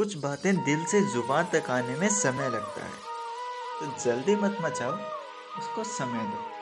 कुछ बातें दिल से ज़ुबान तक आने में समय लगता है। तो जल्दी मत मचाओ, उसको समय दो।